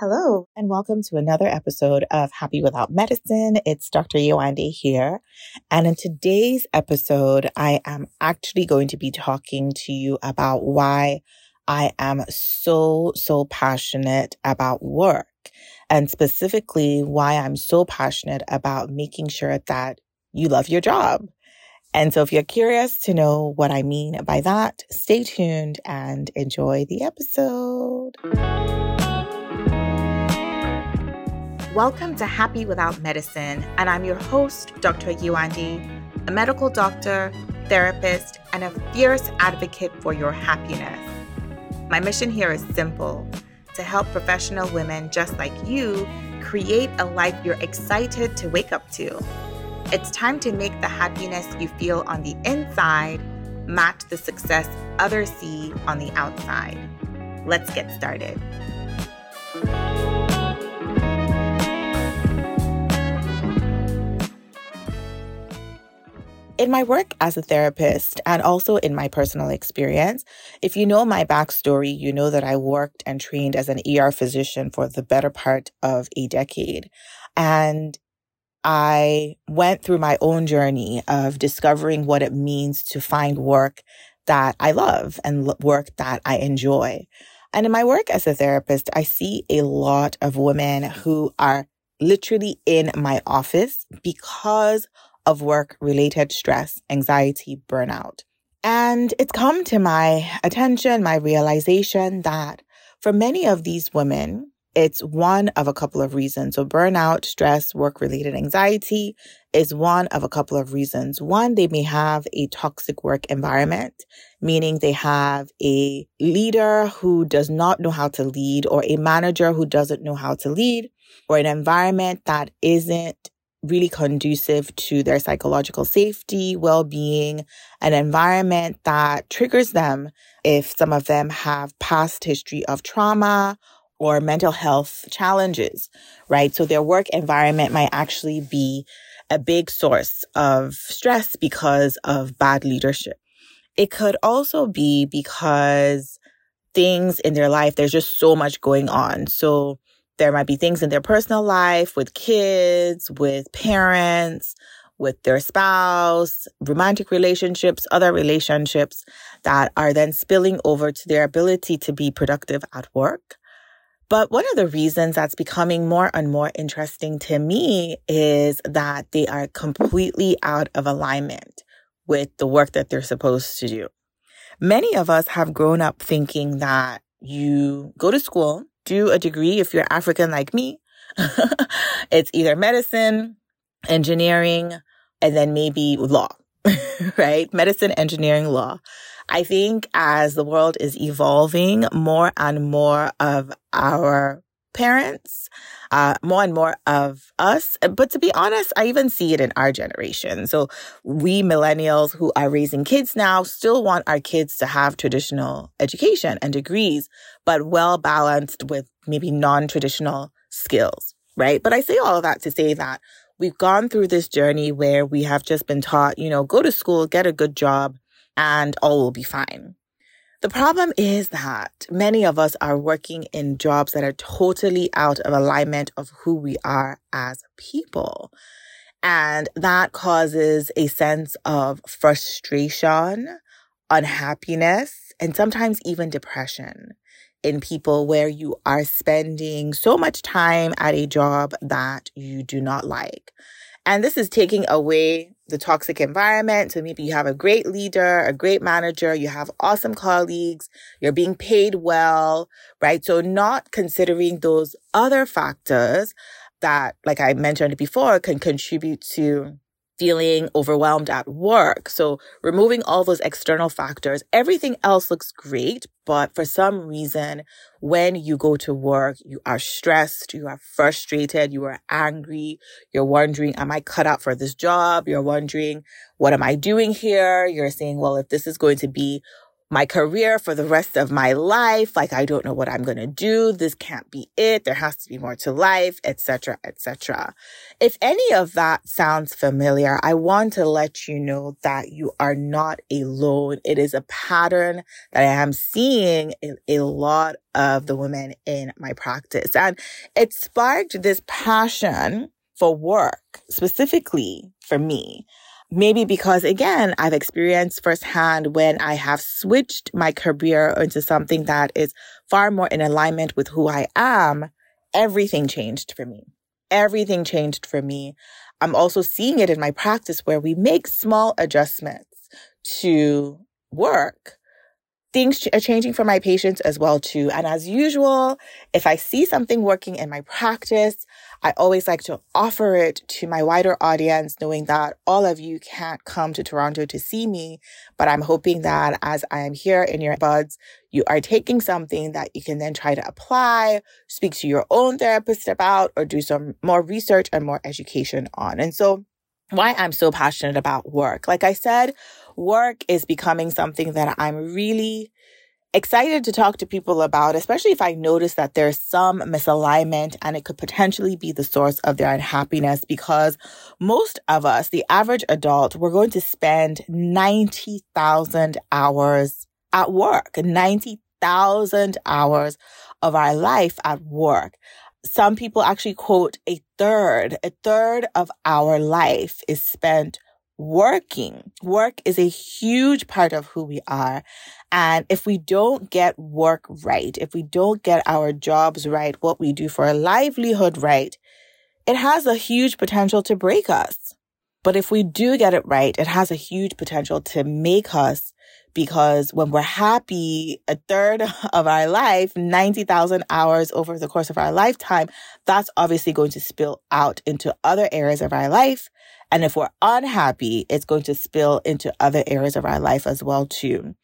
Hello, and welcome to another episode of Happy Without Medicine. It's Dr. Yewande here. And in today's episode, I am actually going to be talking to you about why I am so, so passionate about work and specifically why I'm so passionate about making sure that you love your job. And so if you're curious to know what I mean by that, stay tuned and enjoy the episode. Welcome to Happy Without Medicine, and I'm your host, Dr. Yewande, a medical doctor, therapist, and a fierce advocate for your happiness. My mission here is simple to help professional women just like you create a life you're excited to wake up to. It's time to make the happiness you feel on the inside match the success others see on the outside. Let's get started. In my work as a therapist and also in my personal experience, if you know my backstory, you know that I worked and trained as an ER physician for the better part of a decade. And I went through my own journey of discovering what it means to find work that I love and work that I enjoy. And in my work as a therapist, I see a lot of women who are literally in my office because of work related stress, anxiety, burnout. And it's come to my attention, my realization that for many of these women, it's one of a couple of reasons. So burnout, stress, work related anxiety is one of a couple of reasons. One, they may have a toxic work environment, meaning they have a leader who does not know how to lead or a manager who doesn't know how to lead or an environment that isn't really conducive to their psychological safety, well being, an environment that triggers them if some of them have past history of trauma or mental health challenges, right? So their work environment might actually be a big source of stress because of bad leadership. It could also be because things in their life, there's just so much going on. So there might be things in their personal life with kids, with parents, with their spouse, romantic relationships, other relationships that are then spilling over to their ability to be productive at work. But one of the reasons that's becoming more and more interesting to me is that they are completely out of alignment with the work that they're supposed to do. Many of us have grown up thinking that you go to school, do a degree if you're African like me. it's either medicine, engineering, and then maybe law, right? Medicine, engineering, law. I think as the world is evolving, more and more of our parents, uh, more and more of us. But to be honest, I even see it in our generation. So we millennials who are raising kids now still want our kids to have traditional education and degrees, but well balanced with maybe non-traditional skills, right? But I say all of that to say that we've gone through this journey where we have just been taught, you know, go to school, get a good job, and all will be fine. The problem is that many of us are working in jobs that are totally out of alignment of who we are as people. And that causes a sense of frustration, unhappiness, and sometimes even depression in people where you are spending so much time at a job that you do not like. And this is taking away the toxic environment. So maybe you have a great leader, a great manager, you have awesome colleagues, you're being paid well, right? So not considering those other factors that, like I mentioned before, can contribute to feeling overwhelmed at work. So removing all those external factors, everything else looks great. But for some reason, when you go to work, you are stressed, you are frustrated, you are angry, you're wondering, am I cut out for this job? You're wondering, what am I doing here? You're saying, well, if this is going to be my career for the rest of my life. Like, I don't know what I'm going to do. This can't be it. There has to be more to life, etc., etc. If any of that sounds familiar, I want to let you know that you are not alone. It is a pattern that I am seeing in a lot of the women in my practice. And it sparked this passion for work, specifically for me. Maybe because again, I've experienced firsthand when I have switched my career into something that is far more in alignment with who I am, everything changed for me. Everything changed for me. I'm also seeing it in my practice where we make small adjustments to work things are changing for my patients as well too. And as usual, if I see something working in my practice, I always like to offer it to my wider audience, knowing that all of you can't come to Toronto to see me, but I'm hoping that as I am here in your buds, you are taking something that you can then try to apply, speak to your own therapist about, or do some more research and more education on. And so why I'm so passionate about work. Like I said, work is becoming something that I'm really excited to talk to people about, especially if I notice that there's some misalignment and it could potentially be the source of their unhappiness because most of us, the average adult, we're going to spend 90,000 hours at work, 90,000 hours of our life at work. Some people actually quote a third, a third of our life is spent working. Work is a huge part of who we are. And if we don't get work right, if we don't get our jobs right, what we do for a livelihood right, it has a huge potential to break us. But if we do get it right, it has a huge potential to make us because when we're happy a third of our life, 90,000 hours over the course of our lifetime, that's obviously going to spill out into other areas of our life. And if we're unhappy, it's going to spill into other areas of our life as well too.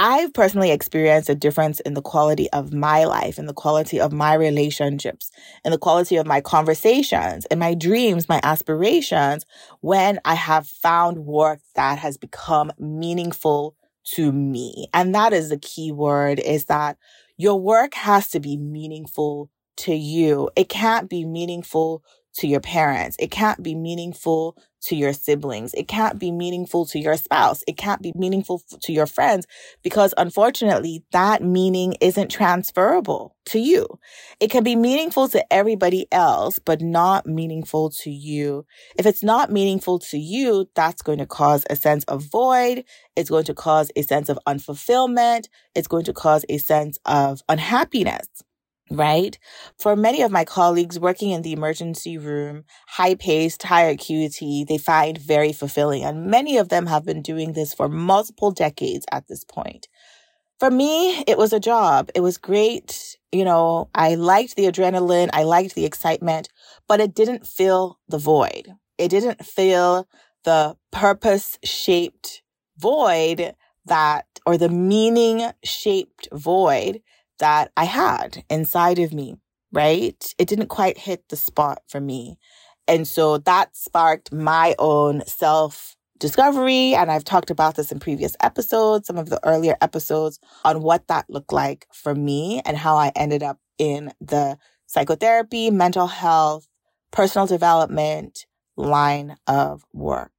I've personally experienced a difference in the quality of my life, in the quality of my relationships, in the quality of my conversations, in my dreams, my aspirations, when I have found work that has become meaningful to me. And that is the key word is that your work has to be meaningful to you. It can't be meaningful to your parents. It can't be meaningful to your siblings. It can't be meaningful to your spouse. It can't be meaningful to your friends because unfortunately that meaning isn't transferable to you. It can be meaningful to everybody else, but not meaningful to you. If it's not meaningful to you, that's going to cause a sense of void. It's going to cause a sense of unfulfillment. It's going to cause a sense of unhappiness right? For many of my colleagues working in the emergency room, high paced, high acuity, they find very fulfilling. And many of them have been doing this for multiple decades at this point. For me, it was a job. It was great. You know, I liked the adrenaline. I liked the excitement, but it didn't fill the void. It didn't fill the purpose shaped void that, or the meaning shaped void that I had inside of me, right? It didn't quite hit the spot for me. And so that sparked my own self discovery. And I've talked about this in previous episodes, some of the earlier episodes on what that looked like for me and how I ended up in the psychotherapy, mental health, personal development line of work.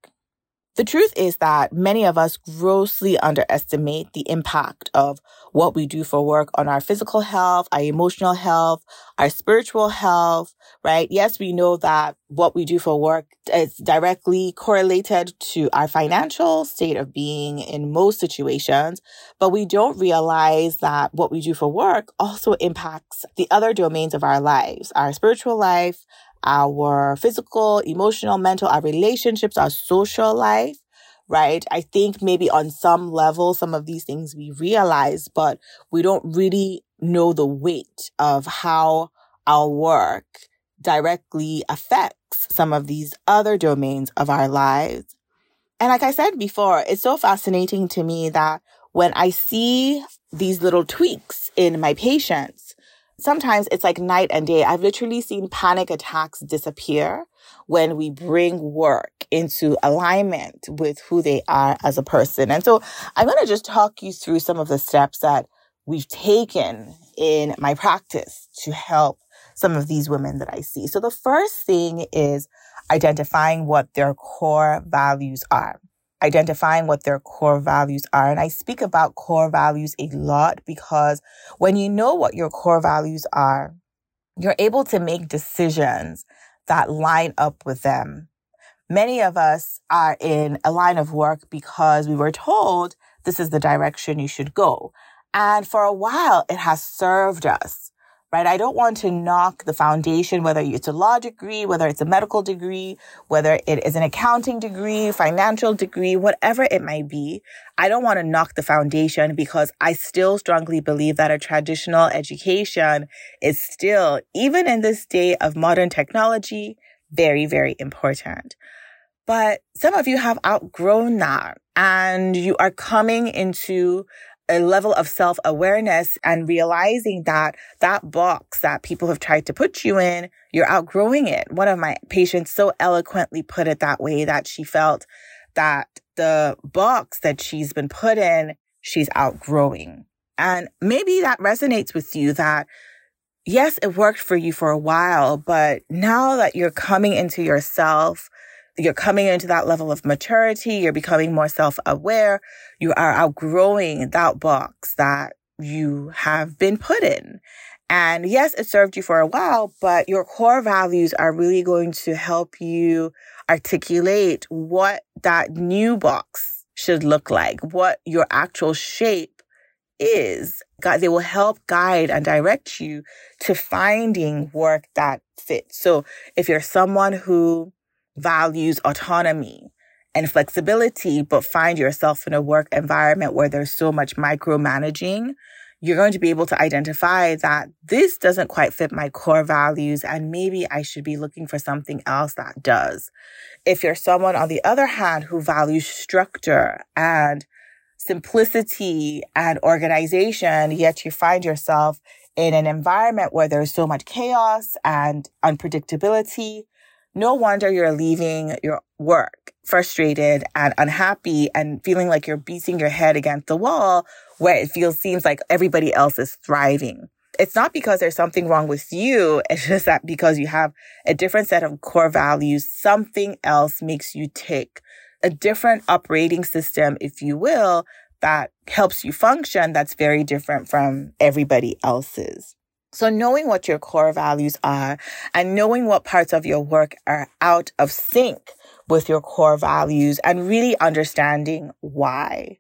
The truth is that many of us grossly underestimate the impact of what we do for work on our physical health, our emotional health, our spiritual health, right? Yes, we know that what we do for work is directly correlated to our financial state of being in most situations, but we don't realize that what we do for work also impacts the other domains of our lives, our spiritual life, our physical, emotional, mental, our relationships, our social life, right? I think maybe on some level, some of these things we realize, but we don't really know the weight of how our work directly affects some of these other domains of our lives. And like I said before, it's so fascinating to me that when I see these little tweaks in my patients, sometimes it's like night and day. I've literally seen panic attacks disappear. when we bring work into alignment with who they are as a person. And so I'm going to just talk you through some of the steps that we've taken in my practice to help some of these women that I see. So the first thing is identifying what their core values are. Identifying what their core values are. And I speak about core values a lot because when you know what your core values are, you're able to make decisions that line up with them. Many of us are in a line of work because we were told this is the direction you should go. And for a while, it has served us right? I don't want to knock the foundation, whether it's a law degree, whether it's a medical degree, whether it is an accounting degree, financial degree, whatever it might be. I don't want to knock the foundation because I still strongly believe that a traditional education is still, even in this day of modern technology, very, very important. But some of you have outgrown that and you are coming into a level of self awareness and realizing that that box that people have tried to put you in, you're outgrowing it. One of my patients so eloquently put it that way that she felt that the box that she's been put in, she's outgrowing. And maybe that resonates with you that yes, it worked for you for a while, but now that you're coming into yourself, you're coming into that level of maturity, you're becoming more self-aware, you are outgrowing that box that you have been put in. And yes, it served you for a while, but your core values are really going to help you articulate what that new box should look like, what your actual shape is. God, they will help guide and direct you to finding work that fits. So if you're someone who values autonomy and flexibility, but find yourself in a work environment where there's so much micromanaging, you're going to be able to identify that this doesn't quite fit my core values and maybe I should be looking for something else that does. If you're someone on the other hand who values structure and simplicity and organization, yet you find yourself in an environment where there's so much chaos and unpredictability, no wonder you're leaving your work frustrated and unhappy and feeling like you're beating your head against the wall where it feels seems like everybody else is thriving. It's not because there's something wrong with you. It's just that because you have a different set of core values, something else makes you tick. A different operating system, if you will, that helps you function that's very different from everybody else's. So knowing what your core values are and knowing what parts of your work are out of sync with your core values and really understanding why.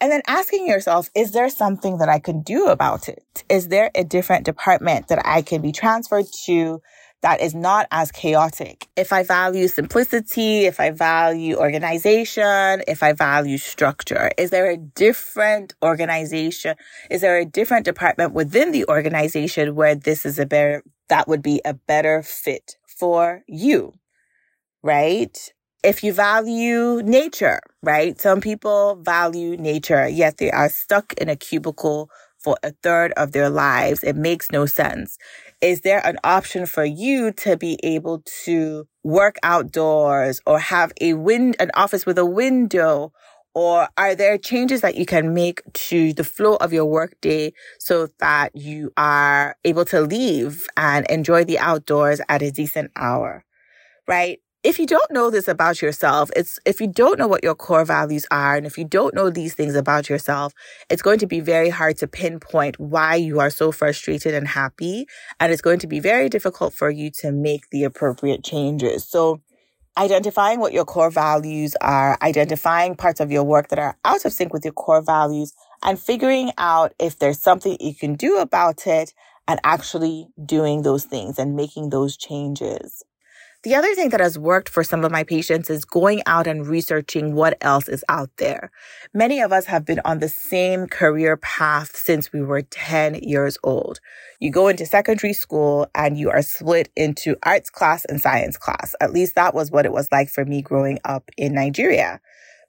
And then asking yourself, is there something that I can do about it? Is there a different department that I can be transferred to that is not as chaotic. If I value simplicity, if I value organization, if I value structure, is there a different organization? Is there a different department within the organization where this is a better, that would be a better fit for you? Right? If you value nature, right? Some people value nature, yet they are stuck in a cubicle for a third of their lives. It makes no sense is there an option for you to be able to work outdoors or have a wind, an office with a window? Or are there changes that you can make to the flow of your workday so that you are able to leave and enjoy the outdoors at a decent hour? Right? If you don't know this about yourself, it's if you don't know what your core values are and if you don't know these things about yourself, it's going to be very hard to pinpoint why you are so frustrated and happy. And it's going to be very difficult for you to make the appropriate changes. So identifying what your core values are, identifying parts of your work that are out of sync with your core values and figuring out if there's something you can do about it and actually doing those things and making those changes. The other thing that has worked for some of my patients is going out and researching what else is out there. Many of us have been on the same career path since we were 10 years old. You go into secondary school and you are split into arts class and science class. At least that was what it was like for me growing up in Nigeria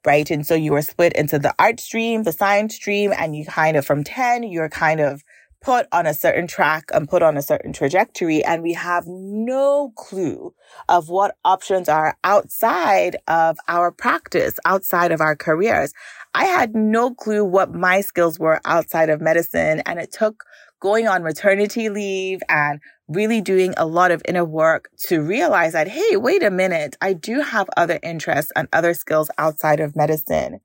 right? And so you were split into the art stream, the science stream, and you kind of from 10, you're kind of put on a certain track and put on a certain trajectory and we have no clue of what options are outside of our practice, outside of our careers. I had no clue what my skills were outside of medicine and it took going on maternity leave and really doing a lot of inner work to realize that, hey, wait a minute, I do have other interests and other skills outside of medicine.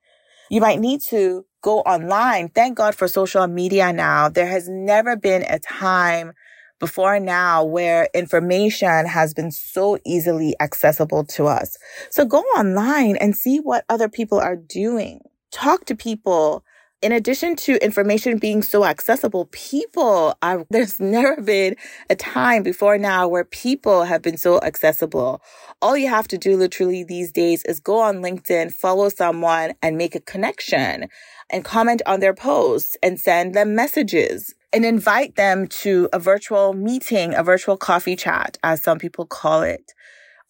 You might need to go online. Thank God for social media now. There has never been a time before now where information has been so easily accessible to us. So go online and see what other people are doing. Talk to people in addition to information being so accessible, people are, there's never been a time before now where people have been so accessible. All you have to do literally these days is go on LinkedIn, follow someone and make a connection and comment on their posts and send them messages and invite them to a virtual meeting, a virtual coffee chat, as some people call it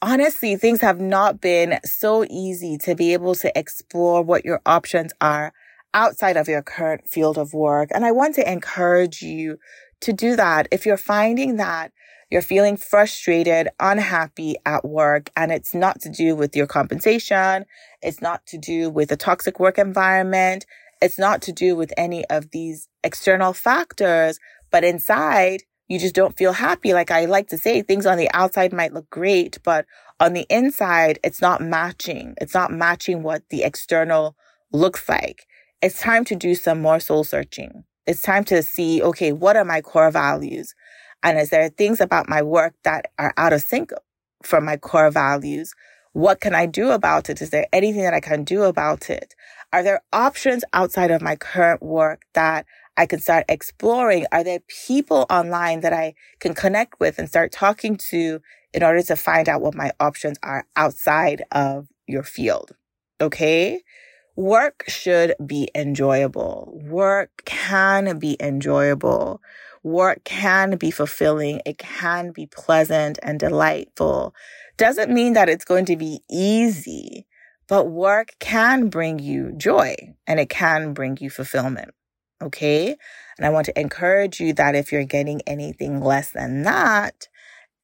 honestly, things have not been so easy to be able to explore what your options are outside of your current field of work. And I want to encourage you to do that. If you're finding that you're feeling frustrated, unhappy at work, and it's not to do with your compensation, it's not to do with a toxic work environment, it's not to do with any of these external factors, but inside, you just don't feel happy. Like I like to say, things on the outside might look great, but on the inside, it's not matching. It's not matching what the external looks like it's time to do some more soul searching. It's time to see, okay, what are my core values? And is there things about my work that are out of sync from my core values? What can I do about it? Is there anything that I can do about it? Are there options outside of my current work that I can start exploring? Are there people online that I can connect with and start talking to in order to find out what my options are outside of your field? Okay. Work should be enjoyable. Work can be enjoyable. Work can be fulfilling. It can be pleasant and delightful. Doesn't mean that it's going to be easy, but work can bring you joy and it can bring you fulfillment. Okay. And I want to encourage you that if you're getting anything less than that,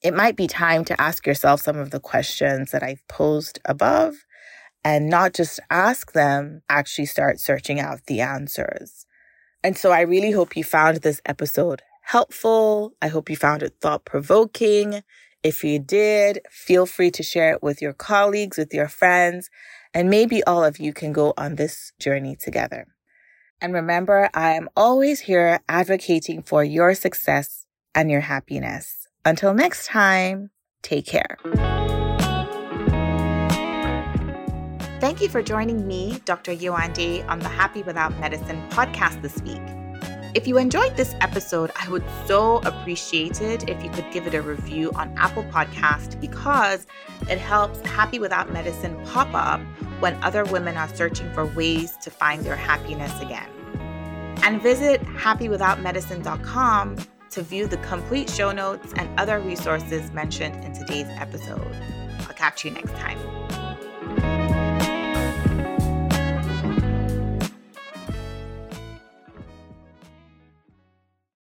it might be time to ask yourself some of the questions that I've posed above and not just ask them, actually start searching out the answers. And so I really hope you found this episode helpful. I hope you found it thought provoking. If you did, feel free to share it with your colleagues, with your friends, and maybe all of you can go on this journey together. And remember, I am always here advocating for your success and your happiness. Until next time, take care. You for joining me, Dr. Yewande, on the Happy Without Medicine podcast this week. If you enjoyed this episode, I would so appreciate it if you could give it a review on Apple Podcast because it helps Happy Without Medicine pop up when other women are searching for ways to find their happiness again. And visit happywithoutmedicine.com to view the complete show notes and other resources mentioned in today's episode. I'll catch you next time.